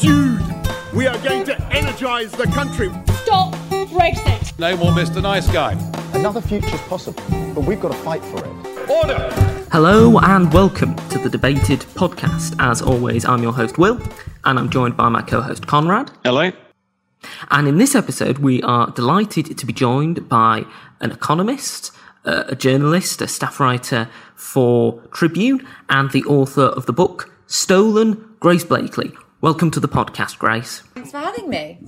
Dude, we are going to energize the country. Stop Brexit. No more Mr. Nice Guy. Another future's possible, but we've got to fight for it. Order! Hello and welcome to the Debated podcast. As always, I'm your host, Will, and I'm joined by my co host, Conrad. Hello. And in this episode, we are delighted to be joined by an economist, uh, a journalist, a staff writer for Tribune, and the author of the book Stolen, Grace Blakeley. Welcome to the podcast, Grace. Thanks for having me.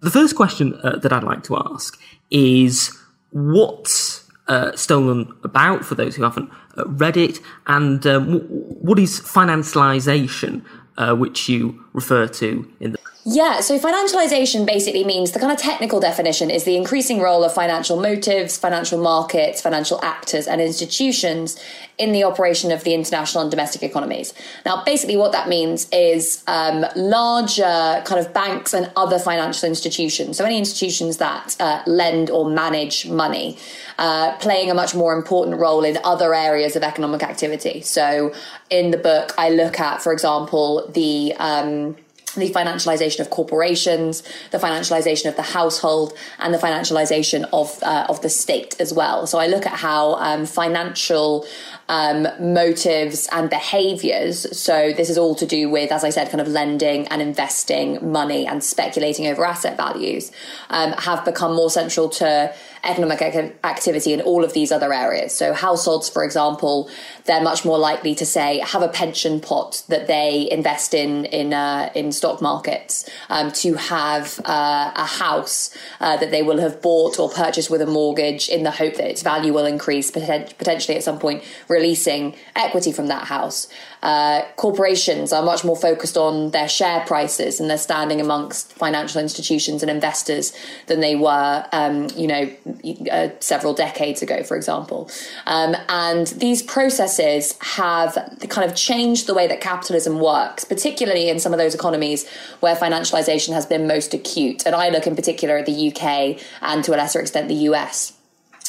The first question uh, that I'd like to ask is what's uh, Stolen about for those who haven't uh, read it, and um, what is financialization, uh, which you refer to in the Yeah, so financialization basically means the kind of technical definition is the increasing role of financial motives, financial markets, financial actors, and institutions in the operation of the international and domestic economies. Now, basically, what that means is um, larger kind of banks and other financial institutions, so any institutions that uh, lend or manage money, uh, playing a much more important role in other areas of economic activity. So, in the book, I look at, for example, the um, the financialization of corporations, the financialization of the household, and the financialization of uh, of the state as well. So I look at how um, financial um, motives and behaviors. So this is all to do with, as I said, kind of lending and investing money and speculating over asset values um, have become more central to economic activity in all of these other areas. So households, for example, they're much more likely to say have a pension pot that they invest in in uh, in stock markets um, to have uh, a house uh, that they will have bought or purchased with a mortgage in the hope that its value will increase potentially at some point releasing equity from that house. Uh, corporations are much more focused on their share prices and their standing amongst financial institutions and investors than they were, um, you know, uh, several decades ago, for example. Um, and these processes have kind of changed the way that capitalism works, particularly in some of those economies where financialization has been most acute. And I look in particular at the UK and to a lesser extent the US.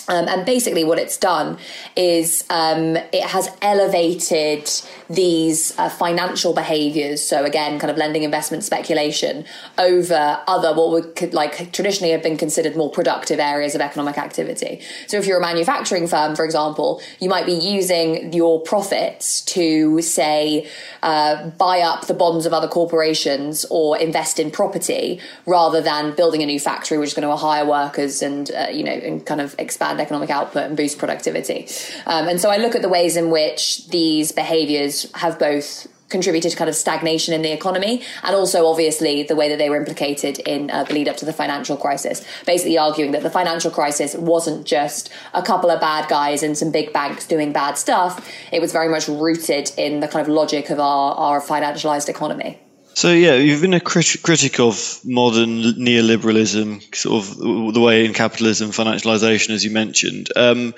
Um, and basically, what it's done is um, it has elevated these uh, financial behaviors. So again, kind of lending, investment, speculation over other what would like traditionally have been considered more productive areas of economic activity. So if you're a manufacturing firm, for example, you might be using your profits to say uh, buy up the bonds of other corporations or invest in property rather than building a new factory, which is going to hire workers and uh, you know and kind of expand economic output and boost productivity. Um, and so I look at the ways in which these behaviors have both contributed to kind of stagnation in the economy and also obviously the way that they were implicated in uh, the lead up to the financial crisis. Basically arguing that the financial crisis wasn't just a couple of bad guys and some big banks doing bad stuff. It was very much rooted in the kind of logic of our, our financialized economy So yeah, you've been a crit- critic of modern neoliberalism, sort of the way in capitalism, financialization, as you mentioned. Um,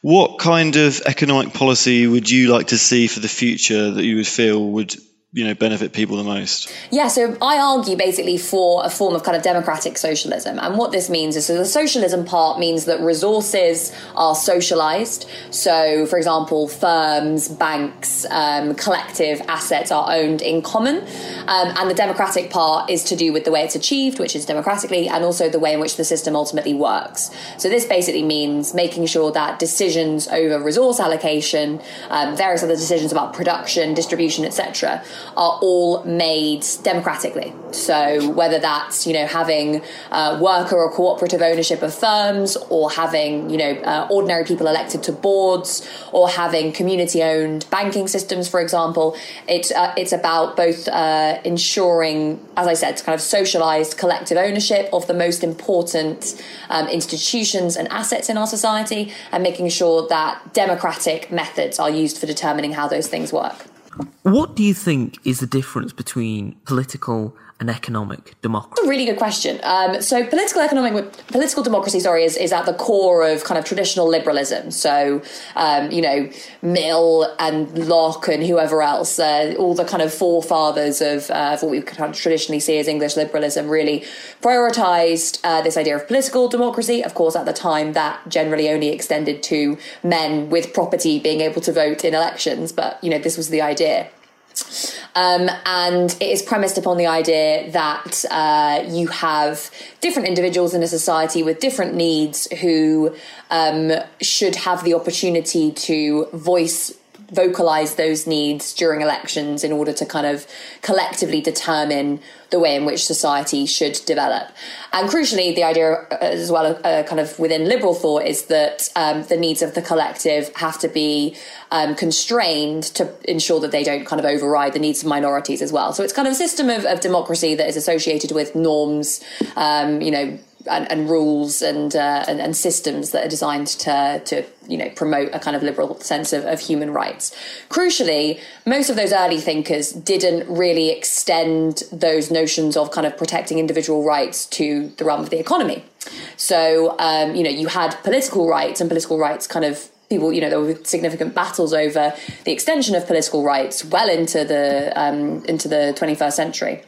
what kind of economic policy would you like to see for the future that you would feel would you know benefit people the most? Yeah so i argue basically for a form of kind of democratic socialism. And what this means is so the socialism part means that resources are socialized. So for example firms banks um, collective assets are owned in common. Um, and the democratic part is to do with the way it's achieved which is democratically and also the way in which the system ultimately works. So this basically means making sure that decisions over resource allocation um, various other decisions about production distribution etc are all made democratically. So whether that's you know having uh, worker or cooperative ownership of firms, or having you know uh, ordinary people elected to boards, or having community-owned banking systems, for example, it's uh, it's about both uh, ensuring, as I said, kind of socialized collective ownership of the most important um, institutions and assets in our society, and making sure that democratic methods are used for determining how those things work. What do you think is the difference between political and economic democracy? That's a really good question. Um, so political economic political democracy, sorry, is, is at the core of kind of traditional liberalism. So um, you know Mill and Locke and whoever else, uh, all the kind of forefathers of, uh, of what we kind of traditionally see as English liberalism, really prioritized uh, this idea of political democracy. Of course, at the time that generally only extended to men with property being able to vote in elections, but you know this was the idea. Um, and it is premised upon the idea that uh, you have different individuals in a society with different needs who um, should have the opportunity to voice vocalize those needs during elections in order to kind of collectively determine the way in which society should develop. And crucially, the idea uh, as well, uh, kind of within liberal thought, is that um, the needs of the collective have to be um, constrained to ensure that they don't kind of override the needs of minorities as well. So it's kind of a system of, of democracy that is associated with norms, um, you know, and, and rules and, uh, and, and systems that are designed to to you know promote a kind of liberal sense of, of human rights. Crucially, most of those early thinkers didn't really extend those notions of kind of protecting individual rights to the realm of the economy. So um, you know you had political rights and political rights kind of people, you know, there were significant battles over the extension of political rights well into the um, into the 21st century,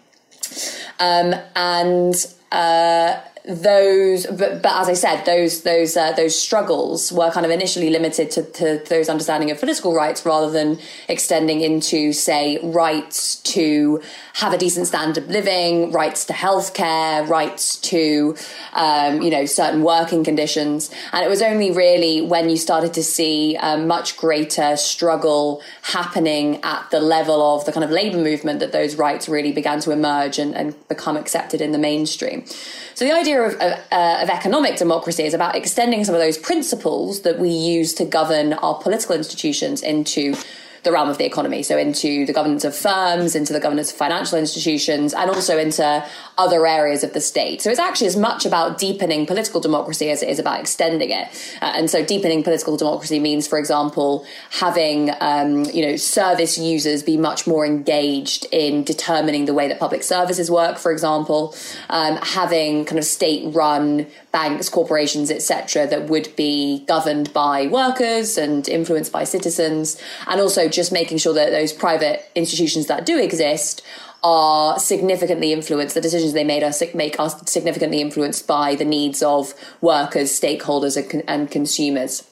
um, and uh, those but, but as i said those those uh, those struggles were kind of initially limited to, to those understanding of political rights rather than extending into say rights to have a decent standard of living rights to healthcare rights to um, you know certain working conditions. And it was only really when you started to see a much greater struggle happening at the level of the kind of labor movement that those rights really began to emerge and, and become accepted in the mainstream. So the idea of, of, uh, of economic democracy is about extending some of those principles that we use to govern our political institutions into the realm of the economy. So into the governance of firms, into the governance of financial institutions, and also into other areas of the state. So it's actually as much about deepening political democracy as it is about extending it. Uh, and so deepening political democracy means, for example, having um, you know service users be much more engaged in determining the way that public services work. For example, um, having kind of state-run banks, corporations, etc., that would be governed by workers and influenced by citizens, and also just making sure that those private institutions that do exist are significantly influenced. The decisions they made are make are significantly influenced by the needs of workers, stakeholders, and, and consumers.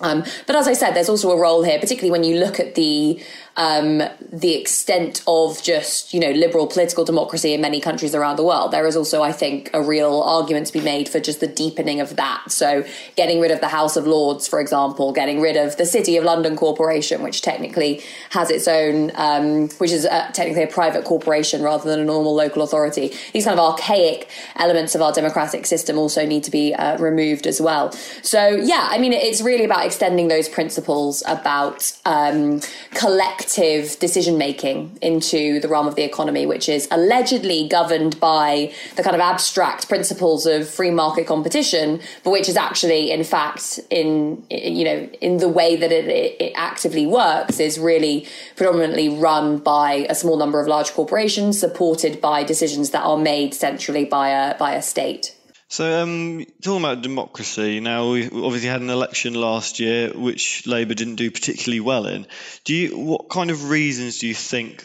Um, but as I said, there's also a role here, particularly when you look at the um, the extent of just you know liberal political democracy in many countries around the world. There is also, I think, a real argument to be made for just the deepening of that. So, getting rid of the House of Lords, for example, getting rid of the City of London Corporation, which technically has its own, um, which is a, technically a private corporation rather than a normal local authority. These kind of archaic elements of our democratic system also need to be uh, removed as well. So, yeah, I mean, it's really about extending those principles about um, collective decision making into the realm of the economy, which is allegedly governed by the kind of abstract principles of free market competition, but which is actually, in fact, in you know, in the way that it, it actively works, is really predominantly run by a small number of large corporations, supported by decisions that are made centrally by a by a state. So, um, talking about democracy, now we obviously had an election last year, which Labour didn't do particularly well in. Do you, what kind of reasons do you think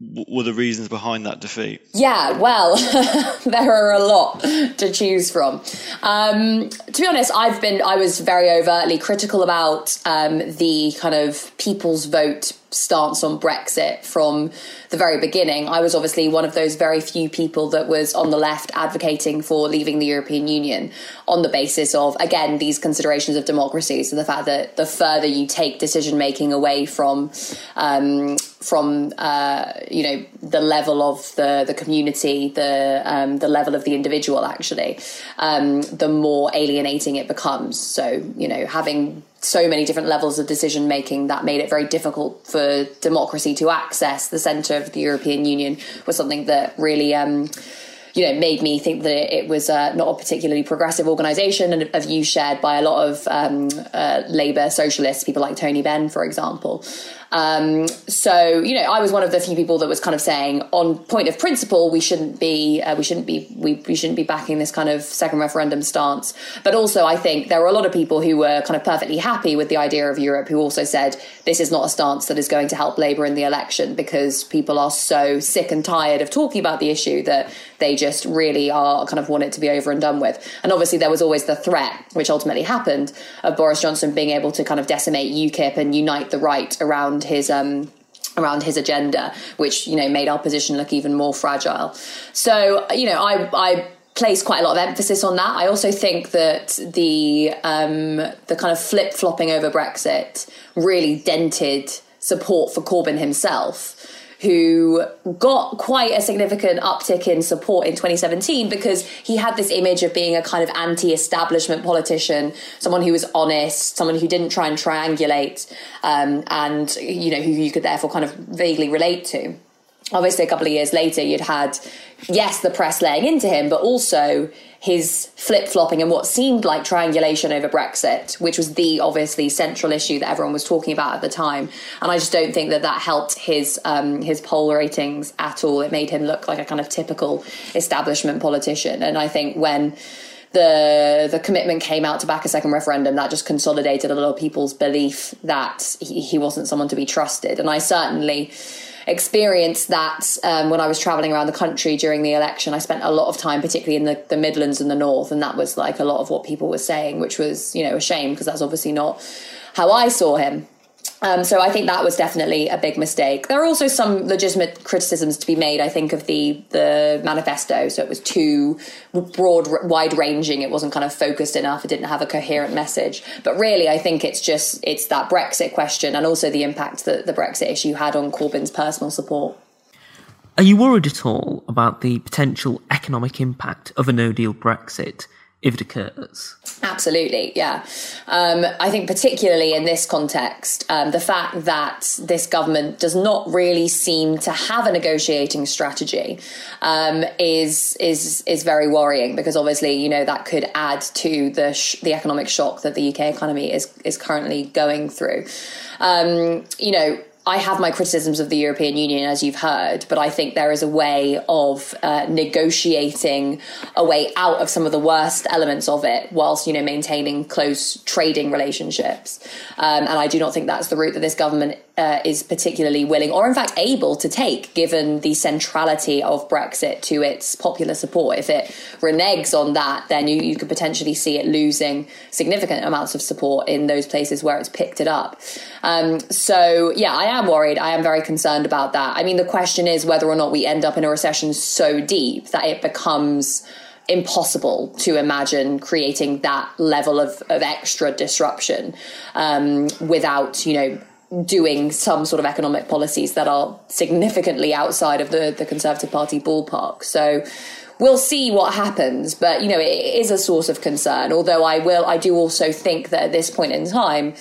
were the reasons behind that defeat? Yeah, well, there are a lot to choose from. Um, to be honest, I've been I was very overtly critical about um, the kind of people's vote stance on Brexit from the very beginning. I was obviously one of those very few people that was on the left advocating for leaving the European Union on the basis of, again, these considerations of democracy. So the fact that the further you take decision making away from, um, from uh, you know the level of the the community, the um, the level of the individual, actually, um, the more alienating it becomes. So you know having so many different levels of decision making that made it very difficult for democracy to access the centre of the European Union was something that really. Um, you know, made me think that it was uh, not a particularly progressive organisation, and a view shared by a lot of um, uh, Labour socialists, people like Tony Benn, for example. Um, so you know, I was one of the few people that was kind of saying, on point of principle, we shouldn't be, uh, we shouldn't be, we, we shouldn't be backing this kind of second referendum stance. But also, I think there were a lot of people who were kind of perfectly happy with the idea of Europe, who also said this is not a stance that is going to help Labour in the election because people are so sick and tired of talking about the issue that they just really are kind of want it to be over and done with. And obviously, there was always the threat, which ultimately happened, of Boris Johnson being able to kind of decimate UKIP and unite the right around his um, around his agenda, which you know made our position look even more fragile. So you know, I I place quite a lot of emphasis on that. I also think that the um, the kind of flip flopping over Brexit really dented support for Corbyn himself who got quite a significant uptick in support in 2017 because he had this image of being a kind of anti establishment politician, someone who was honest, someone who didn't try and triangulate, um, and, you know, who you could therefore kind of vaguely relate to obviously a couple of years later you'd had yes the press laying into him but also his flip-flopping and what seemed like triangulation over brexit which was the obviously central issue that everyone was talking about at the time. And i just don't think that that helped his um, his poll ratings at all. It made him look like a kind of typical establishment politician. And i think when the the commitment came out to back a second referendum that just consolidated a lot of people's belief that he, he wasn't someone to be trusted. And i certainly experienced that um, when I was traveling around the country during the election. I spent a lot of time, particularly in the, the Midlands and the North, and that was like a lot of what people were saying, which was, you know, a shame because that's obviously not how I saw him. Um, so I think that was definitely a big mistake. There are also some legitimate criticisms to be made. I think of the the manifesto. So it was too broad, wide ranging. It wasn't kind of focused enough. It didn't have a coherent message. But really, I think it's just it's that Brexit question and also the impact that the Brexit issue had on Corbyn's personal support. Are you worried at all about the potential economic impact of a no deal Brexit? If it occurs. Absolutely, yeah. Um, I think, particularly in this context, um, the fact that this government does not really seem to have a negotiating strategy um, is is is very worrying because obviously, you know, that could add to the sh- the economic shock that the UK economy is is currently going through. Um, you know I have my criticisms of the European Union, as you've heard, but I think there is a way of uh, negotiating a way out of some of the worst elements of it, whilst you know maintaining close trading relationships. Um, and I do not think that's the route that this government uh, is particularly willing, or in fact able, to take, given the centrality of Brexit to its popular support. If it reneges on that, then you, you could potentially see it losing significant amounts of support in those places where it's picked it up. Um, so, yeah, I am worried. I am very concerned about that. I mean, the question is whether or not we end up in a recession so deep that it becomes impossible to imagine creating that level of, of extra disruption um, without, you know, doing some sort of economic policies that are significantly outside of the, the Conservative Party ballpark. So we'll see what happens, but you know, it is a source of concern. Although I will, I do also think that at this point in time,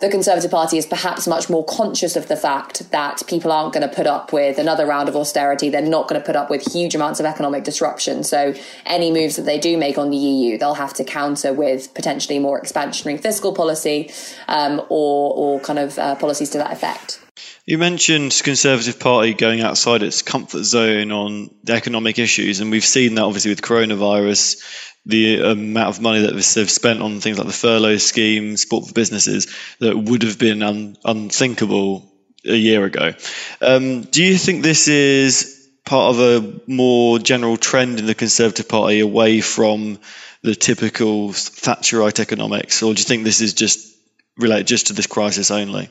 the Conservative Party is perhaps much more conscious of the fact that people aren't going to put up with another round of austerity. They're not going to put up with huge amounts of economic disruption. So, any moves that they do make on the EU, they'll have to counter with potentially more expansionary fiscal policy um, or, or kind of uh, policies to that effect. You mentioned Conservative Party going outside its comfort zone on the economic issues, and we've seen that obviously with coronavirus the amount of money that they've spent on things like the furlough scheme, support for businesses, that would have been un- unthinkable a year ago. Um, do you think this is part of a more general trend in the Conservative Party away from the typical Thatcherite economics, or do you think this is just related just to this crisis only?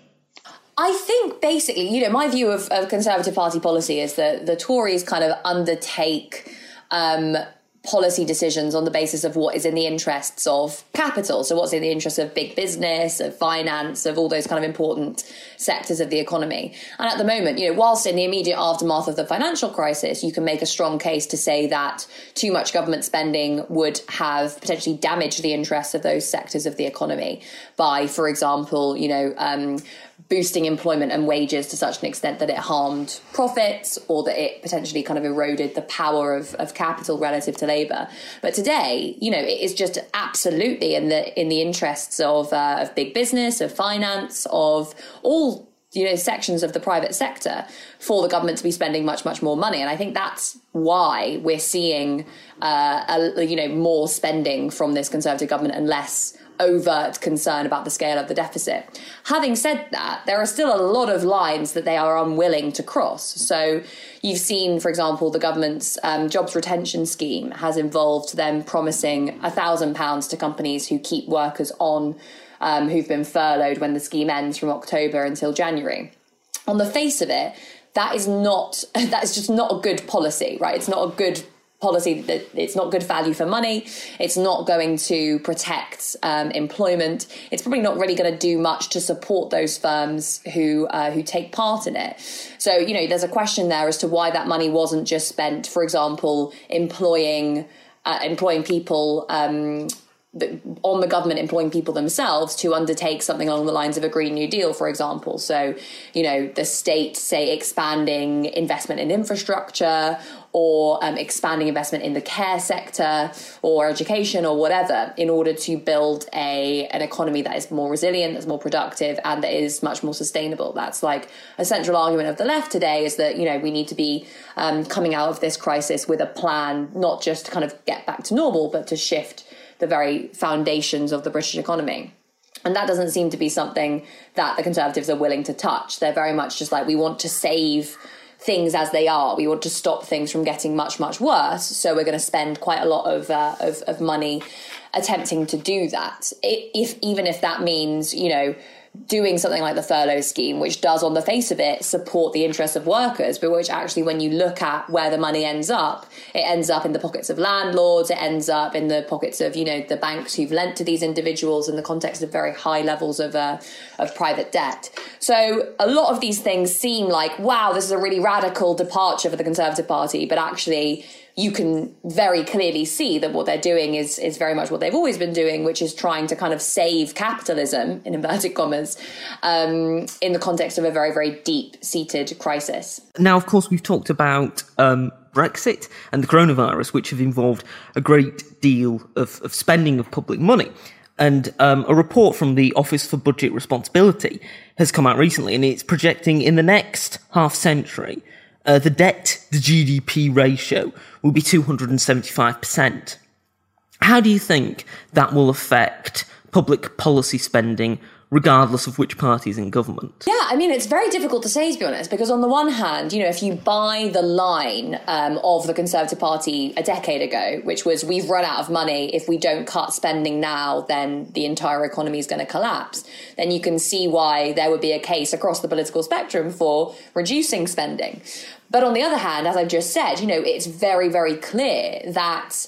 I think basically, you know, my view of, of Conservative Party policy is that the Tories kind of undertake um, policy decisions on the basis of what is in the interests of capital. So, what's in the interest of big business, of finance, of all those kind of important sectors of the economy. And at the moment, you know, whilst in the immediate aftermath of the financial crisis, you can make a strong case to say that too much government spending would have potentially damaged the interests of those sectors of the economy by, for example, you know, um, boosting employment and wages to such an extent that it harmed profits or that it potentially kind of eroded the power of, of capital relative to labor. But today, you know, it is just absolutely in the in the interests of uh, of big business, of finance, of all you know sections of the private sector for the government to be spending much much more money and i think that's why we're seeing uh, a, you know more spending from this conservative government and less overt concern about the scale of the deficit. Having said that, there are still a lot of lines that they are unwilling to cross. So you've seen, for example, the government's um, jobs retention scheme has involved them promising a thousand pounds to companies who keep workers on um, who've been furloughed when the scheme ends from October until January. on the face of it, that is not that is just not a good policy, right? It's not a good policy that it's not good value for money. It's not going to protect um, employment. It's probably not really going to do much to support those firms who uh, who take part in it. So you know, there's a question there as to why that money wasn't just spent, for example, employing uh, employing people. Um, on the government employing people themselves to undertake something along the lines of a Green New Deal, for example. So, you know, the state, say, expanding investment in infrastructure or um, expanding investment in the care sector or education or whatever in order to build a an economy that is more resilient, that's more productive, and that is much more sustainable. That's like a central argument of the left today is that you know we need to be um, coming out of this crisis with a plan, not just to kind of get back to normal, but to shift the very foundations of the British economy. And that doesn't seem to be something that the Conservatives are willing to touch. They're very much just like, we want to save things as they are. We want to stop things from getting much, much worse. So we're going to spend quite a lot of, uh, of, of money attempting to do that. If even if that means, you know, doing something like the furlough scheme, which does, on the face of it, support the interests of workers, but which actually, when you look at where the money ends up, it ends up in the pockets of landlords, it ends up in the pockets of, you know, the banks who've lent to these individuals in the context of very high levels of, uh, of private debt. So a lot of these things seem like, wow, this is a really radical departure for the Conservative Party, but actually, you can very clearly see that what they're doing is is very much what they've always been doing, which is trying to kind of save capitalism in inverted commas um, in the context of a very very deep seated crisis. Now, of course, we've talked about. Um, Brexit and the coronavirus, which have involved a great deal of, of spending of public money. And um, a report from the Office for Budget Responsibility has come out recently, and it's projecting in the next half century uh, the debt to GDP ratio will be 275%. How do you think that will affect public policy spending regardless of which party is in government? Yeah, I mean, it's very difficult to say, to be honest, because on the one hand, you know, if you buy the line um, of the Conservative Party a decade ago, which was we've run out of money, if we don't cut spending now, then the entire economy is going to collapse, then you can see why there would be a case across the political spectrum for reducing spending. But on the other hand, as I've just said, you know, it's very, very clear that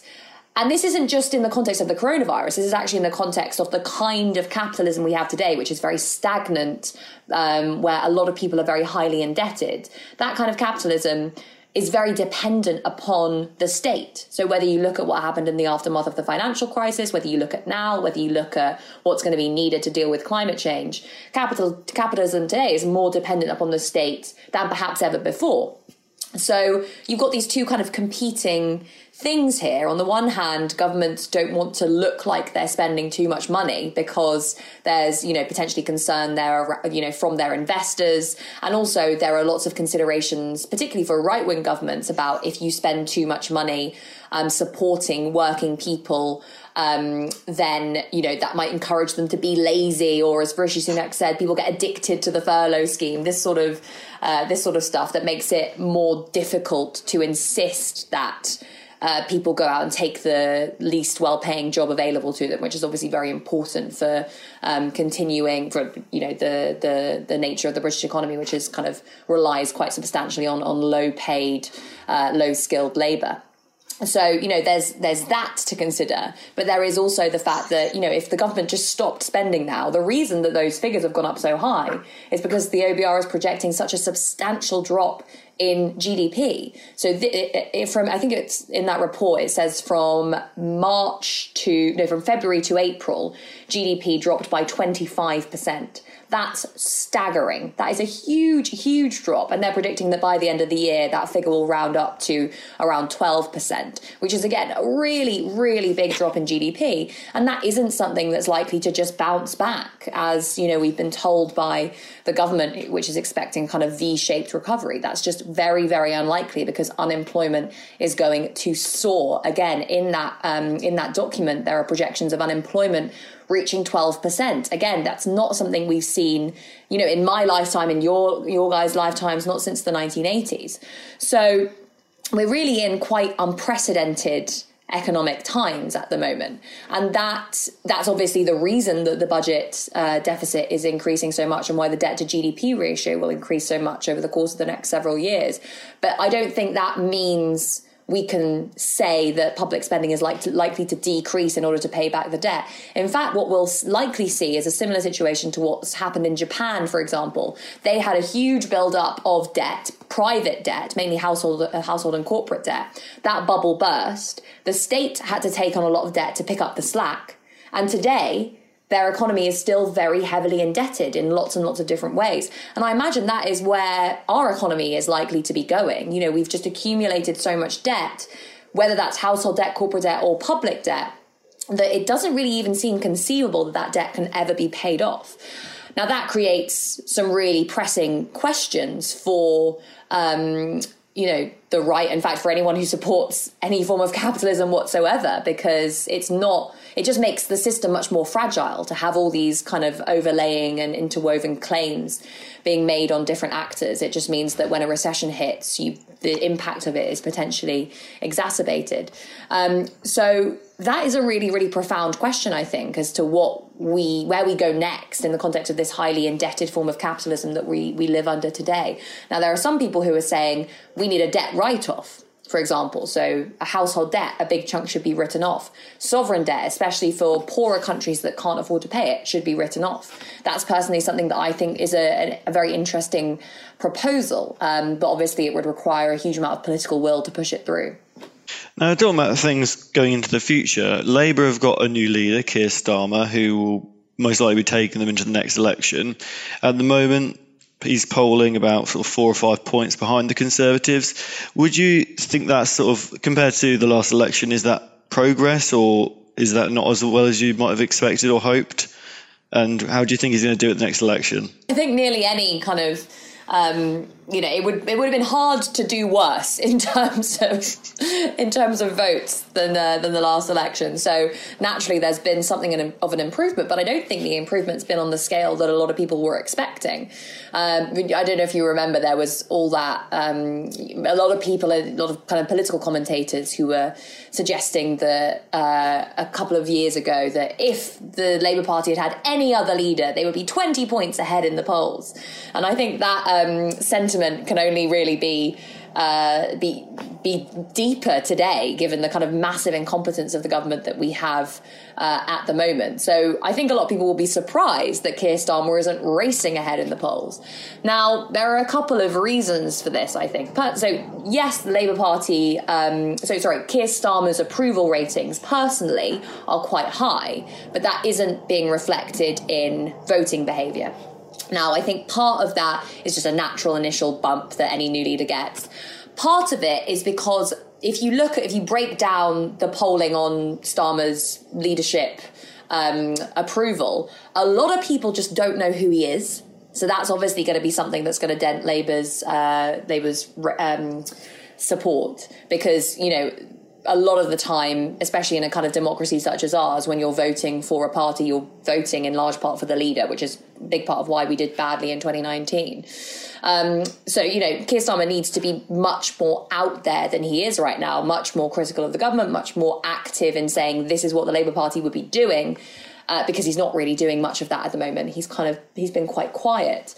and this isn't just in the context of the coronavirus, this is actually in the context of the kind of capitalism we have today, which is very stagnant, um, where a lot of people are very highly indebted. That kind of capitalism is very dependent upon the state. So whether you look at what happened in the aftermath of the financial crisis, whether you look at now, whether you look at what's going to be needed to deal with climate change, capital capitalism today is more dependent upon the state than perhaps ever before. So you've got these two kind of competing things here. On the one hand, governments don't want to look like they're spending too much money because there's, you know, potentially concern there, you know, from their investors. And also there are lots of considerations, particularly for right wing governments, about if you spend too much money um, supporting working people, um, then you know that might encourage them to be lazy, or as Rishi Sunak said, people get addicted to the furlough scheme. This sort of uh, this sort of stuff that makes it more difficult to insist that uh, people go out and take the least well-paying job available to them, which is obviously very important for um, continuing for you know the the the nature of the British economy, which is kind of relies quite substantially on on low-paid, uh, low-skilled labour so you know there's there's that to consider but there is also the fact that you know if the government just stopped spending now the reason that those figures have gone up so high is because the OBR is projecting such a substantial drop in GDP so th- it, it, from I think it's in that report it says from March to no from February to April GDP dropped by 25% that's staggering. That is a huge, huge drop. And they're predicting that by the end of the year, that figure will round up to around 12%, which is again a really, really big drop in GDP. And that isn't something that's likely to just bounce back, as you know, we've been told by the government, which is expecting kind of V-shaped recovery. That's just very, very unlikely because unemployment is going to soar. Again, in that um, in that document, there are projections of unemployment reaching 12%. Again, that's not something we've seen, you know, in my lifetime, in your your guys' lifetimes, not since the 1980s. So we're really in quite unprecedented economic times at the moment and that that's obviously the reason that the budget uh, deficit is increasing so much and why the debt to gdp ratio will increase so much over the course of the next several years but i don't think that means we can say that public spending is like to, likely to decrease in order to pay back the debt. In fact, what we'll likely see is a similar situation to what's happened in Japan, for example. They had a huge build-up of debt, private debt, mainly household, uh, household and corporate debt. That bubble burst. The state had to take on a lot of debt to pick up the slack. And today, their economy is still very heavily indebted in lots and lots of different ways. And I imagine that is where our economy is likely to be going. You know, we've just accumulated so much debt, whether that's household debt, corporate debt, or public debt, that it doesn't really even seem conceivable that that debt can ever be paid off. Now, that creates some really pressing questions for um, you know the right in fact for anyone who supports any form of capitalism whatsoever because it's not it just makes the system much more fragile to have all these kind of overlaying and interwoven claims being made on different actors. It just means that when a recession hits you the impact of it is potentially exacerbated. Um, so that is a really really profound question i think as to what we where we go next in the context of this highly indebted form of capitalism that we we live under today. Now there are some people who are saying we need a debt write off for example. So a household debt a big chunk should be written off. Sovereign debt especially for poorer countries that can't afford to pay it should be written off. That's personally something that i think is a, a very interesting proposal um, but obviously it would require a huge amount of political will to push it through now, talking about things going into the future, Labour have got a new leader, Keir Starmer, who will most likely be taking them into the next election. At the moment, he's polling about sort of four or five points behind the Conservatives. Would you think that's sort of compared to the last election? Is that progress, or is that not as well as you might have expected or hoped? And how do you think he's going to do at the next election? I think nearly any kind of um, you know, it would it would have been hard to do worse in terms of in terms of votes than uh, than the last election. So naturally, there's been something of an improvement, but I don't think the improvement's been on the scale that a lot of people were expecting. Um, I don't know if you remember, there was all that um, a lot of people, a lot of kind of political commentators who were suggesting that uh, a couple of years ago that if the Labour Party had had any other leader, they would be 20 points ahead in the polls, and I think that um, sentiment can only really be uh, be be deeper today, given the kind of massive incompetence of the government that we have uh, at the moment. So I think a lot of people will be surprised that Keir Starmer isn't racing ahead in the polls. Now there are a couple of reasons for this. I think so. Yes, the Labour Party. Um, so sorry, Keir Starmer's approval ratings personally are quite high, but that isn't being reflected in voting behaviour. Now, I think part of that is just a natural initial bump that any new leader gets. Part of it is because if you look at, if you break down the polling on Starmer's leadership um, approval, a lot of people just don't know who he is. So that's obviously going to be something that's going to dent Labour's uh, Labour's um, support because you know a lot of the time, especially in a kind of democracy such as ours, when you're voting for a party, you're voting in large part for the leader, which is a big part of why we did badly in 2019. Um, so, you know, Keir Starmer needs to be much more out there than he is right now, much more critical of the government, much more active in saying this is what the Labour Party would be doing, uh, because he's not really doing much of that at the moment. He's kind of, he's been quite quiet.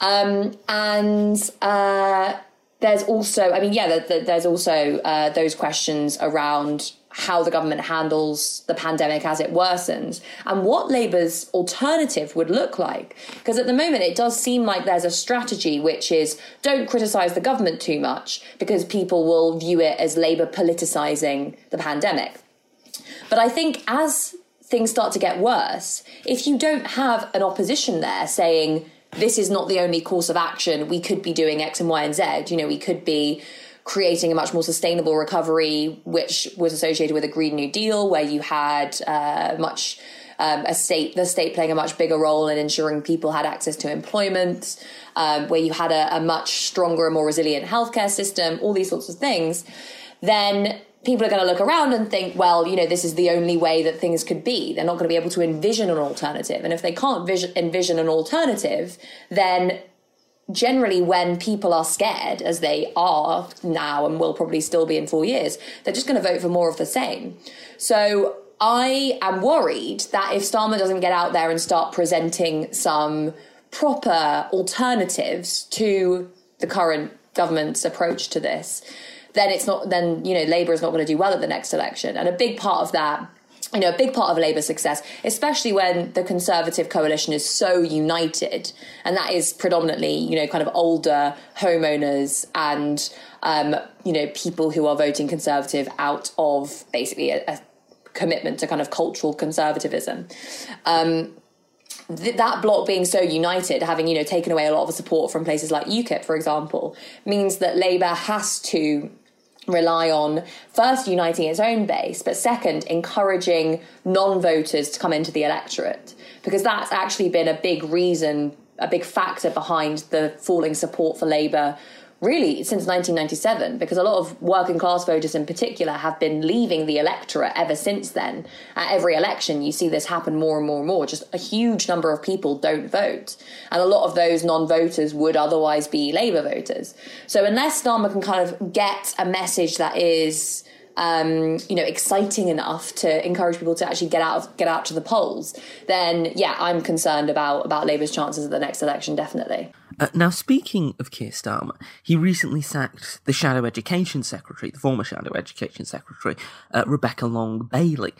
Um, and, uh, there's also, I mean, yeah, there's also uh, those questions around how the government handles the pandemic as it worsens and what Labour's alternative would look like. Because at the moment, it does seem like there's a strategy which is don't criticise the government too much because people will view it as Labour politicising the pandemic. But I think as things start to get worse, if you don't have an opposition there saying, this is not the only course of action. We could be doing X and Y and Z. You know, we could be creating a much more sustainable recovery, which was associated with a Green New Deal, where you had uh, much um, a state, the state playing a much bigger role in ensuring people had access to employment, um, where you had a, a much stronger and more resilient healthcare system, all these sorts of things. Then people are going to look around and think, well, you know, this is the only way that things could be. They're not going to be able to envision an alternative. And if they can't vision, envision an alternative, then generally when people are scared as they are now and will probably still be in four years they're just going to vote for more of the same so i am worried that if starmer doesn't get out there and start presenting some proper alternatives to the current government's approach to this then it's not then you know labour is not going to do well at the next election and a big part of that you know, a big part of Labour's success, especially when the Conservative coalition is so united, and that is predominantly, you know, kind of older homeowners and, um, you know, people who are voting Conservative out of basically a, a commitment to kind of cultural conservatism. Um, th- that bloc being so united, having you know taken away a lot of support from places like UKIP, for example, means that Labour has to rely on first uniting its own base, but second, encouraging non voters to come into the electorate. Because that's actually been a big reason, a big factor behind the falling support for Labour really since 1997 because a lot of working class voters in particular have been leaving the electorate ever since then at every election you see this happen more and more and more just a huge number of people don't vote and a lot of those non-voters would otherwise be labour voters so unless Starmer can kind of get a message that is um, you know, exciting enough to encourage people to actually get out of, get out to the polls, then yeah, I'm concerned about about Labour's chances at the next election. Definitely. Uh, now, speaking of Keir Starmer, he recently sacked the Shadow Education Secretary, the former Shadow Education Secretary, uh, Rebecca Long Bailey.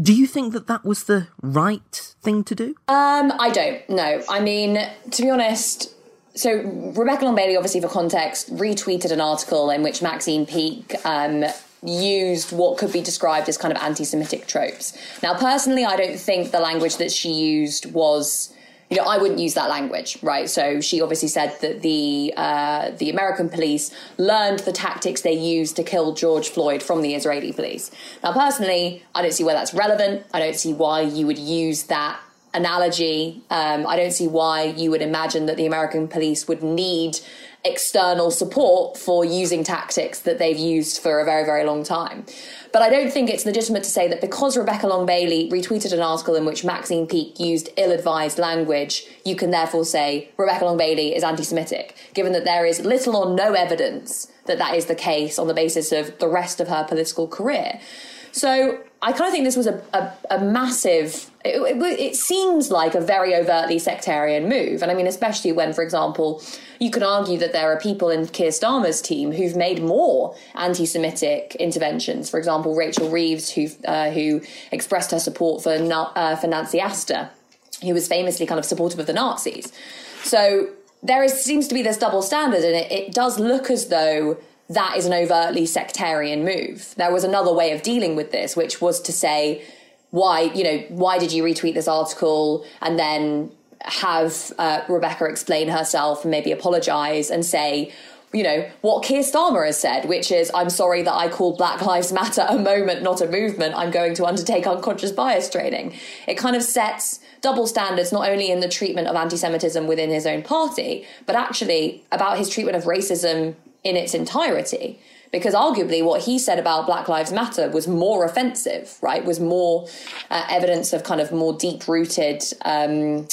Do you think that that was the right thing to do? Um, I don't. No, I mean, to be honest. So Rebecca Long Bailey, obviously for context, retweeted an article in which Maxine Peake um, used what could be described as kind of anti-Semitic tropes. Now, personally, I don't think the language that she used was you know, I wouldn't use that language, right? So she obviously said that the uh, the American police learned the tactics they used to kill George Floyd from the Israeli police. Now, personally, I don't see where that's relevant. I don't see why you would use that analogy. Um, I don't see why you would imagine that the American police would need external support for using tactics that they've used for a very, very long time. But I don't think it's legitimate to say that because Rebecca Long Bailey retweeted an article in which Maxine Peake used ill advised language, you can therefore say Rebecca Long Bailey is anti Semitic, given that there is little or no evidence that that is the case on the basis of the rest of her political career. So I kind of think this was a, a, a massive, it, it, it, seems like a very overtly sectarian move. And I mean, especially when, for example, you can argue that there are people in Keir Starmer's team who've made more anti Semitic interventions. For example, Rachel Reeves, who, uh, who expressed her support for, uh, for Nancy Astor, who was famously kind of supportive of the Nazis. So there is, seems to be this double standard, and it, it does look as though that is an overtly sectarian move. There was another way of dealing with this, which was to say, why, you know, why did you retweet this article and then have uh, Rebecca explain herself and maybe apologize and say, you know, what Keir Starmer has said, which is, I'm sorry that I called Black Lives Matter a moment, not a movement. I'm going to undertake unconscious bias training. It kind of sets double standards not only in the treatment of anti Semitism within his own party, but actually about his treatment of racism in its entirety. Because arguably, what he said about Black Lives Matter was more offensive, right? Was more uh, evidence of kind of more deep rooted um,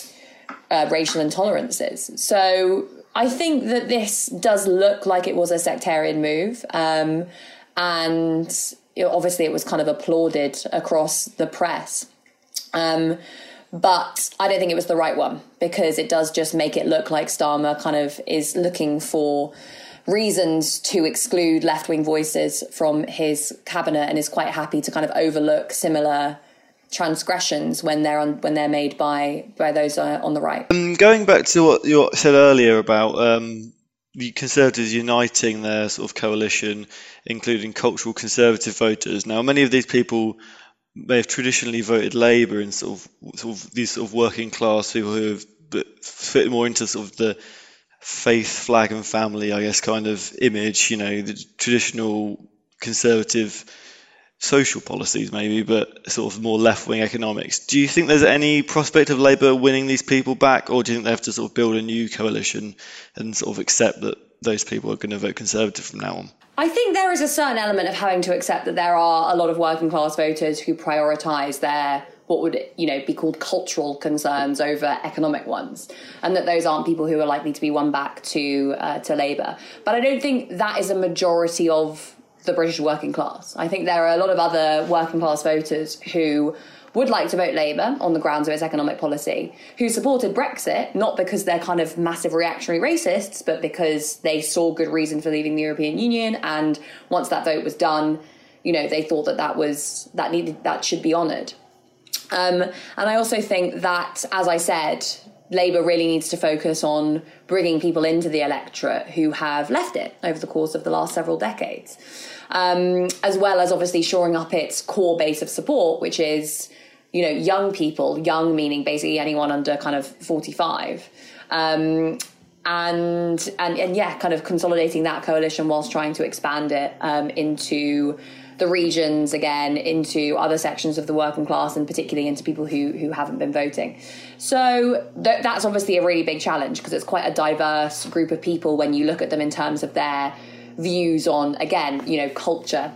uh, racial intolerances. So I think that this does look like it was a sectarian move. Um, and obviously, it was kind of applauded across the press. Um, but I don't think it was the right one because it does just make it look like Starmer kind of is looking for reasons to exclude left wing voices from his cabinet and is quite happy to kind of overlook similar transgressions when they're on when they're made by by those uh, on the right. Um, going back to what you said earlier about um, the Conservatives uniting their sort of coalition, including cultural conservative voters. Now, many of these people may have traditionally voted Labour and sort of, sort of these sort of working class people who have fit more into sort of the faith, flag, and family, I guess, kind of image. You know, the traditional conservative social policies, maybe, but sort of more left wing economics. Do you think there's any prospect of Labour winning these people back, or do you think they have to sort of build a new coalition and sort of accept that those people are going to vote Conservative from now on? I think there is a certain element of having to accept that there are a lot of working class voters who prioritise their what would you know be called cultural concerns over economic ones, and that those aren't people who are likely to be won back to uh, to Labour. But I don't think that is a majority of the British working class. I think there are a lot of other working class voters who would like to vote Labour on the grounds of its economic policy, who supported Brexit, not because they're kind of massive reactionary racists, but because they saw good reason for leaving the European Union. And once that vote was done, you know, they thought that that was, that needed, that should be honoured. Um, and I also think that, as I said, Labour really needs to focus on bringing people into the electorate who have left it over the course of the last several decades, um, as well as obviously shoring up its core base of support, which is you know, young people, young meaning basically anyone under kind of 45. Um, and, and, and yeah, kind of consolidating that coalition whilst trying to expand it um, into the regions again, into other sections of the working class, and particularly into people who, who haven't been voting. So th- that's obviously a really big challenge because it's quite a diverse group of people when you look at them in terms of their views on, again, you know, culture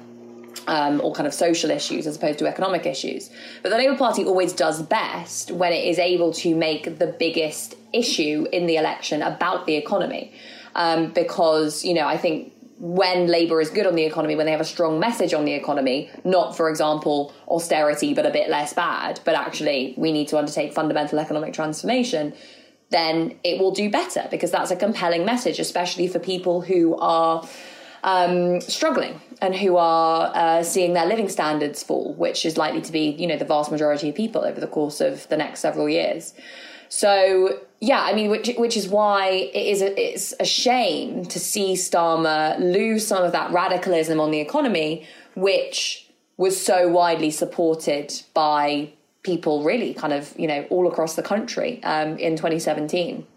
um, or kind of social issues as opposed to economic issues. But the Labour Party always does best when it is able to make the biggest issue in the election about the economy. Um, because, you know, I think when Labour is good on the economy, when they have a strong message on the economy, not, for example, austerity, but a bit less bad, but actually we need to undertake fundamental economic transformation, then it will do better because that's a compelling message, especially for people who are um, struggling and who are uh, seeing their living standards fall, which is likely to be, you know, the vast majority of people over the course of the next several years. So yeah, I mean, which which is why it is a, it's a shame to see Starmer lose some of that radicalism on the economy, which was so widely supported by people, really, kind of you know all across the country um, in 2017.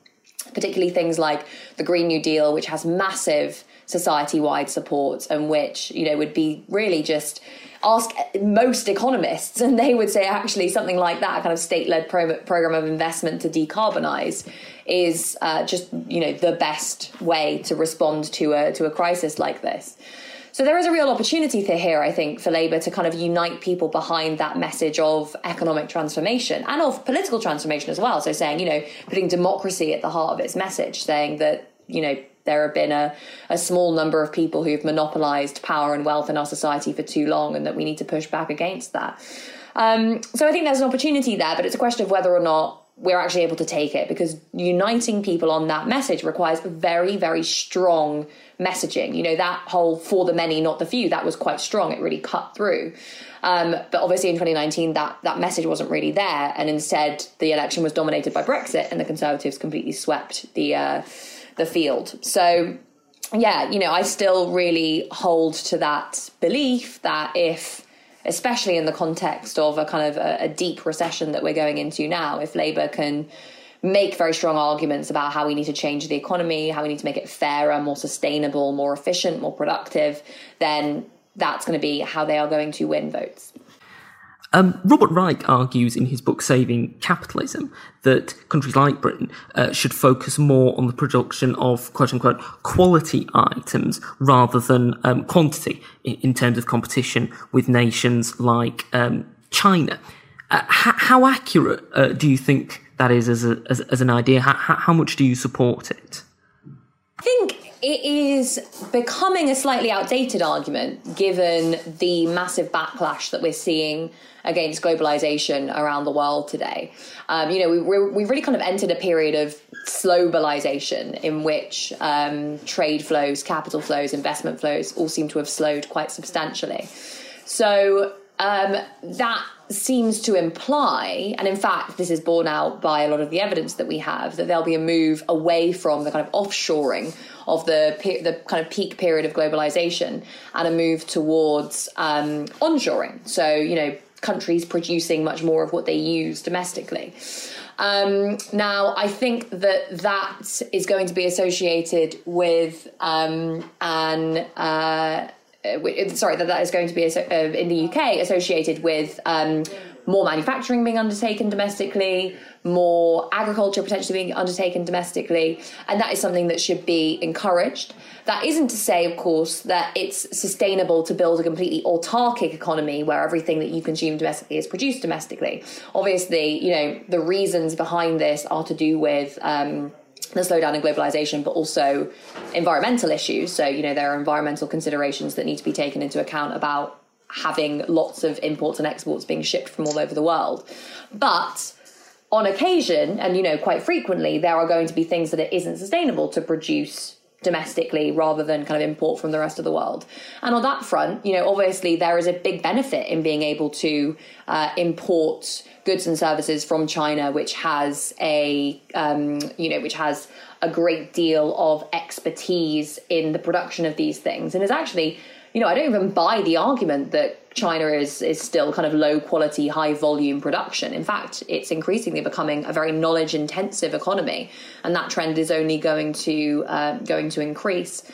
Particularly things like the Green New Deal, which has massive society wide support and which, you know, would be really just ask most economists and they would say actually something like that kind of state-led pro- program of investment to decarbonize is uh, just you know the best way to respond to a to a crisis like this so there is a real opportunity here, I think, for Labour to kind of unite people behind that message of economic transformation and of political transformation as well. So saying, you know, putting democracy at the heart of its message, saying that, you know, there have been a, a small number of people who've monopolized power and wealth in our society for too long and that we need to push back against that. Um, so I think there's an opportunity there, but it's a question of whether or not we're actually able to take it because uniting people on that message requires very, very strong messaging. You know, that whole for the many, not the few, that was quite strong. It really cut through. Um, but obviously in 2019, that, that message wasn't really there. And instead, the election was dominated by Brexit and the Conservatives completely swept the, uh, the field. So, yeah, you know, I still really hold to that belief that if, especially in the context of a kind of a, a deep recession that we're going into now, if Labour can make very strong arguments about how we need to change the economy, how we need to make it fairer, more sustainable, more efficient, more productive, then that's going to be how they are going to win votes. Um, Robert Reich argues in his book Saving Capitalism that countries like Britain uh, should focus more on the production of quote unquote quality items rather than um, quantity in, in, terms of competition with nations like um, China. Uh, h- how accurate uh, do you think that is as, a, as, as an idea? H- how much do you support it? I think it is becoming a slightly outdated argument given the massive backlash that we're seeing against globalization around the world today. Um, you know, we, we've really kind of entered a period of slowbalization in which um, trade flows, capital flows, investment flows all seem to have slowed quite substantially. So um, that seems to imply, and in fact, this is borne out by a lot of the evidence that we have, that there'll be a move away from the kind of offshoring of the the kind of peak period of globalization and a move towards um, onshoring. So you know, countries producing much more of what they use domestically. Um, now, I think that that is going to be associated with um, an uh, sorry that that is going to be uh, in the UK associated with um, more manufacturing being undertaken domestically, more agriculture potentially being undertaken domestically, and that is something that should be encouraged. That isn't to say, of course, that it's sustainable to build a completely autarkic economy where everything that you consume domestically is produced domestically. Obviously, you know, the reasons behind this are to do with um, the slowdown in globalization, but also environmental issues. So, you know, there are environmental considerations that need to be taken into account about having lots of imports and exports being shipped from all over the world. But on occasion, and you know, quite frequently, there are going to be things that it isn't sustainable to produce domestically rather than kind of import from the rest of the world. And on that front, you know, obviously there is a big benefit in being able to uh, import goods and services from China, which has a, um, you know, which has a great deal of expertise in the production of these things and is actually you know, I don't even buy the argument that China is is still kind of low quality, high volume production. In fact, it's increasingly becoming a very knowledge intensive economy, and that trend is only going to uh, going to increase.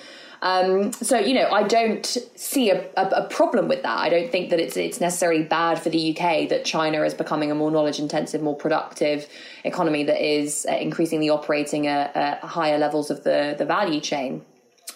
Um, so you know, I don't see a, a, a, problem with that. I don't think that it's it's necessarily bad for the UK that China is becoming a more knowledge intensive, more productive economy that is uh, increasingly operating at, at, higher levels of the the value chain.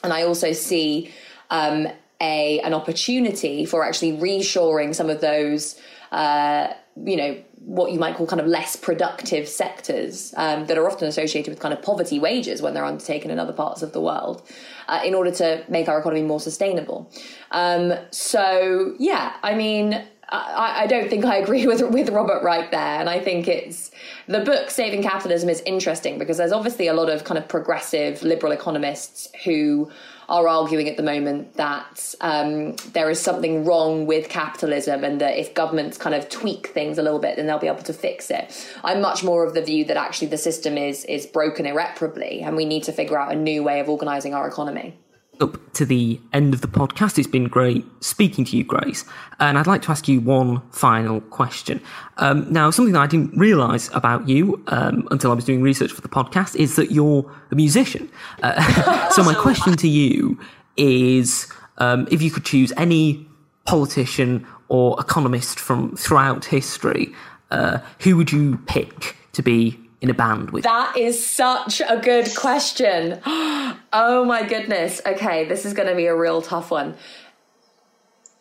And I also see um, a an opportunity for actually reshoring some of those, uh, you know, what you might call kind of less productive sectors um, that are often associated with kind of poverty wages when they're undertaken in other parts of the world, uh, in order to make our economy more sustainable. Um, so yeah, I mean. I, I, don't think I agree with with Robert Reich there, and I think it's the book "Saving Capitalism" is interesting because there's obviously a lot of kind of progressive liberal economists who are arguing at the moment that um, there is something wrong with capitalism and that if governments kind of tweak things a little bit, then they'll be able to fix it. I'm much more of the view that actually the system is is broken irreparably, and we need to figure out a new way of organising our economy up to the end of the podcast. It's been great speaking to you, Grace. And I'd like to ask you one final question. Um, now, something that I didn't realise about you um, until I was doing research for the podcast is that you're a musician. Uh, so, my question to you is um, if you could choose any politician or economist from throughout history, uh, who would you pick to be in a band with? That is such a good question. oh my goodness. Okay, this is going to be a real tough one.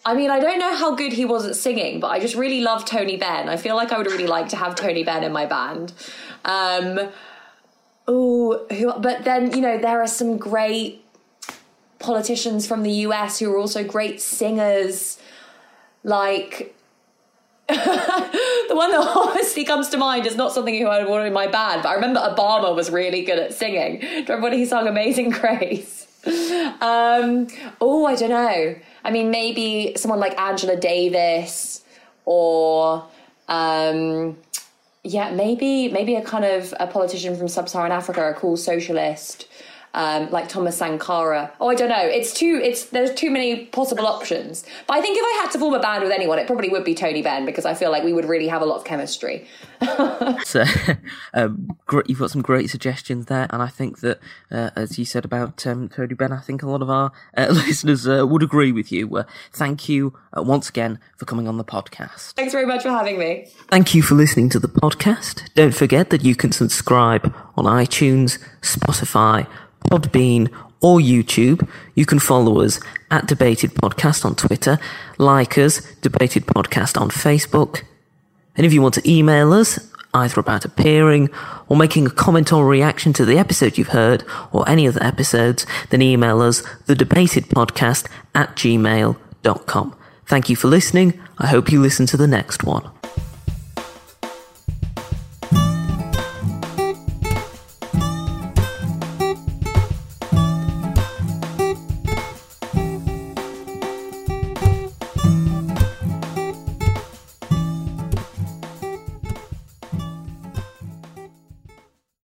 I mean, I don't know how good he was at singing, but I just really love Tony Benn. I feel like I would really like to have Tony Benn in my band. Um, oh, but then, you know, there are some great politicians from the US who are also great singers. Like, the one that obviously comes to mind is not something who I would want in my band, but I remember Obama was really good at singing. Do you remember when he sung Amazing Grace? Um, oh, I don't know. I mean, maybe someone like Angela Davis or um, yeah, maybe maybe a kind of a politician from sub-Saharan Africa, a cool socialist um, like Thomas Sankara. Oh, I don't know. It's too. It's there's too many possible options. But I think if I had to form a band with anyone, it probably would be Tony Benn because I feel like we would really have a lot of chemistry. so, um, great, you've got some great suggestions there, and I think that, uh, as you said about um, Tony Benn, I think a lot of our uh, listeners uh, would agree with you. Uh, thank you uh, once again for coming on the podcast. Thanks very much for having me. Thank you for listening to the podcast. Don't forget that you can subscribe on iTunes, Spotify Podbean, or YouTube. You can follow us at Debated Podcast on Twitter, like us, Debated Podcast on Facebook. And if you want to email us, either about appearing or making a comment or reaction to the episode you've heard or any other episodes, then email us thedebatedpodcast at gmail.com. Thank you for listening. I hope you listen to the next one.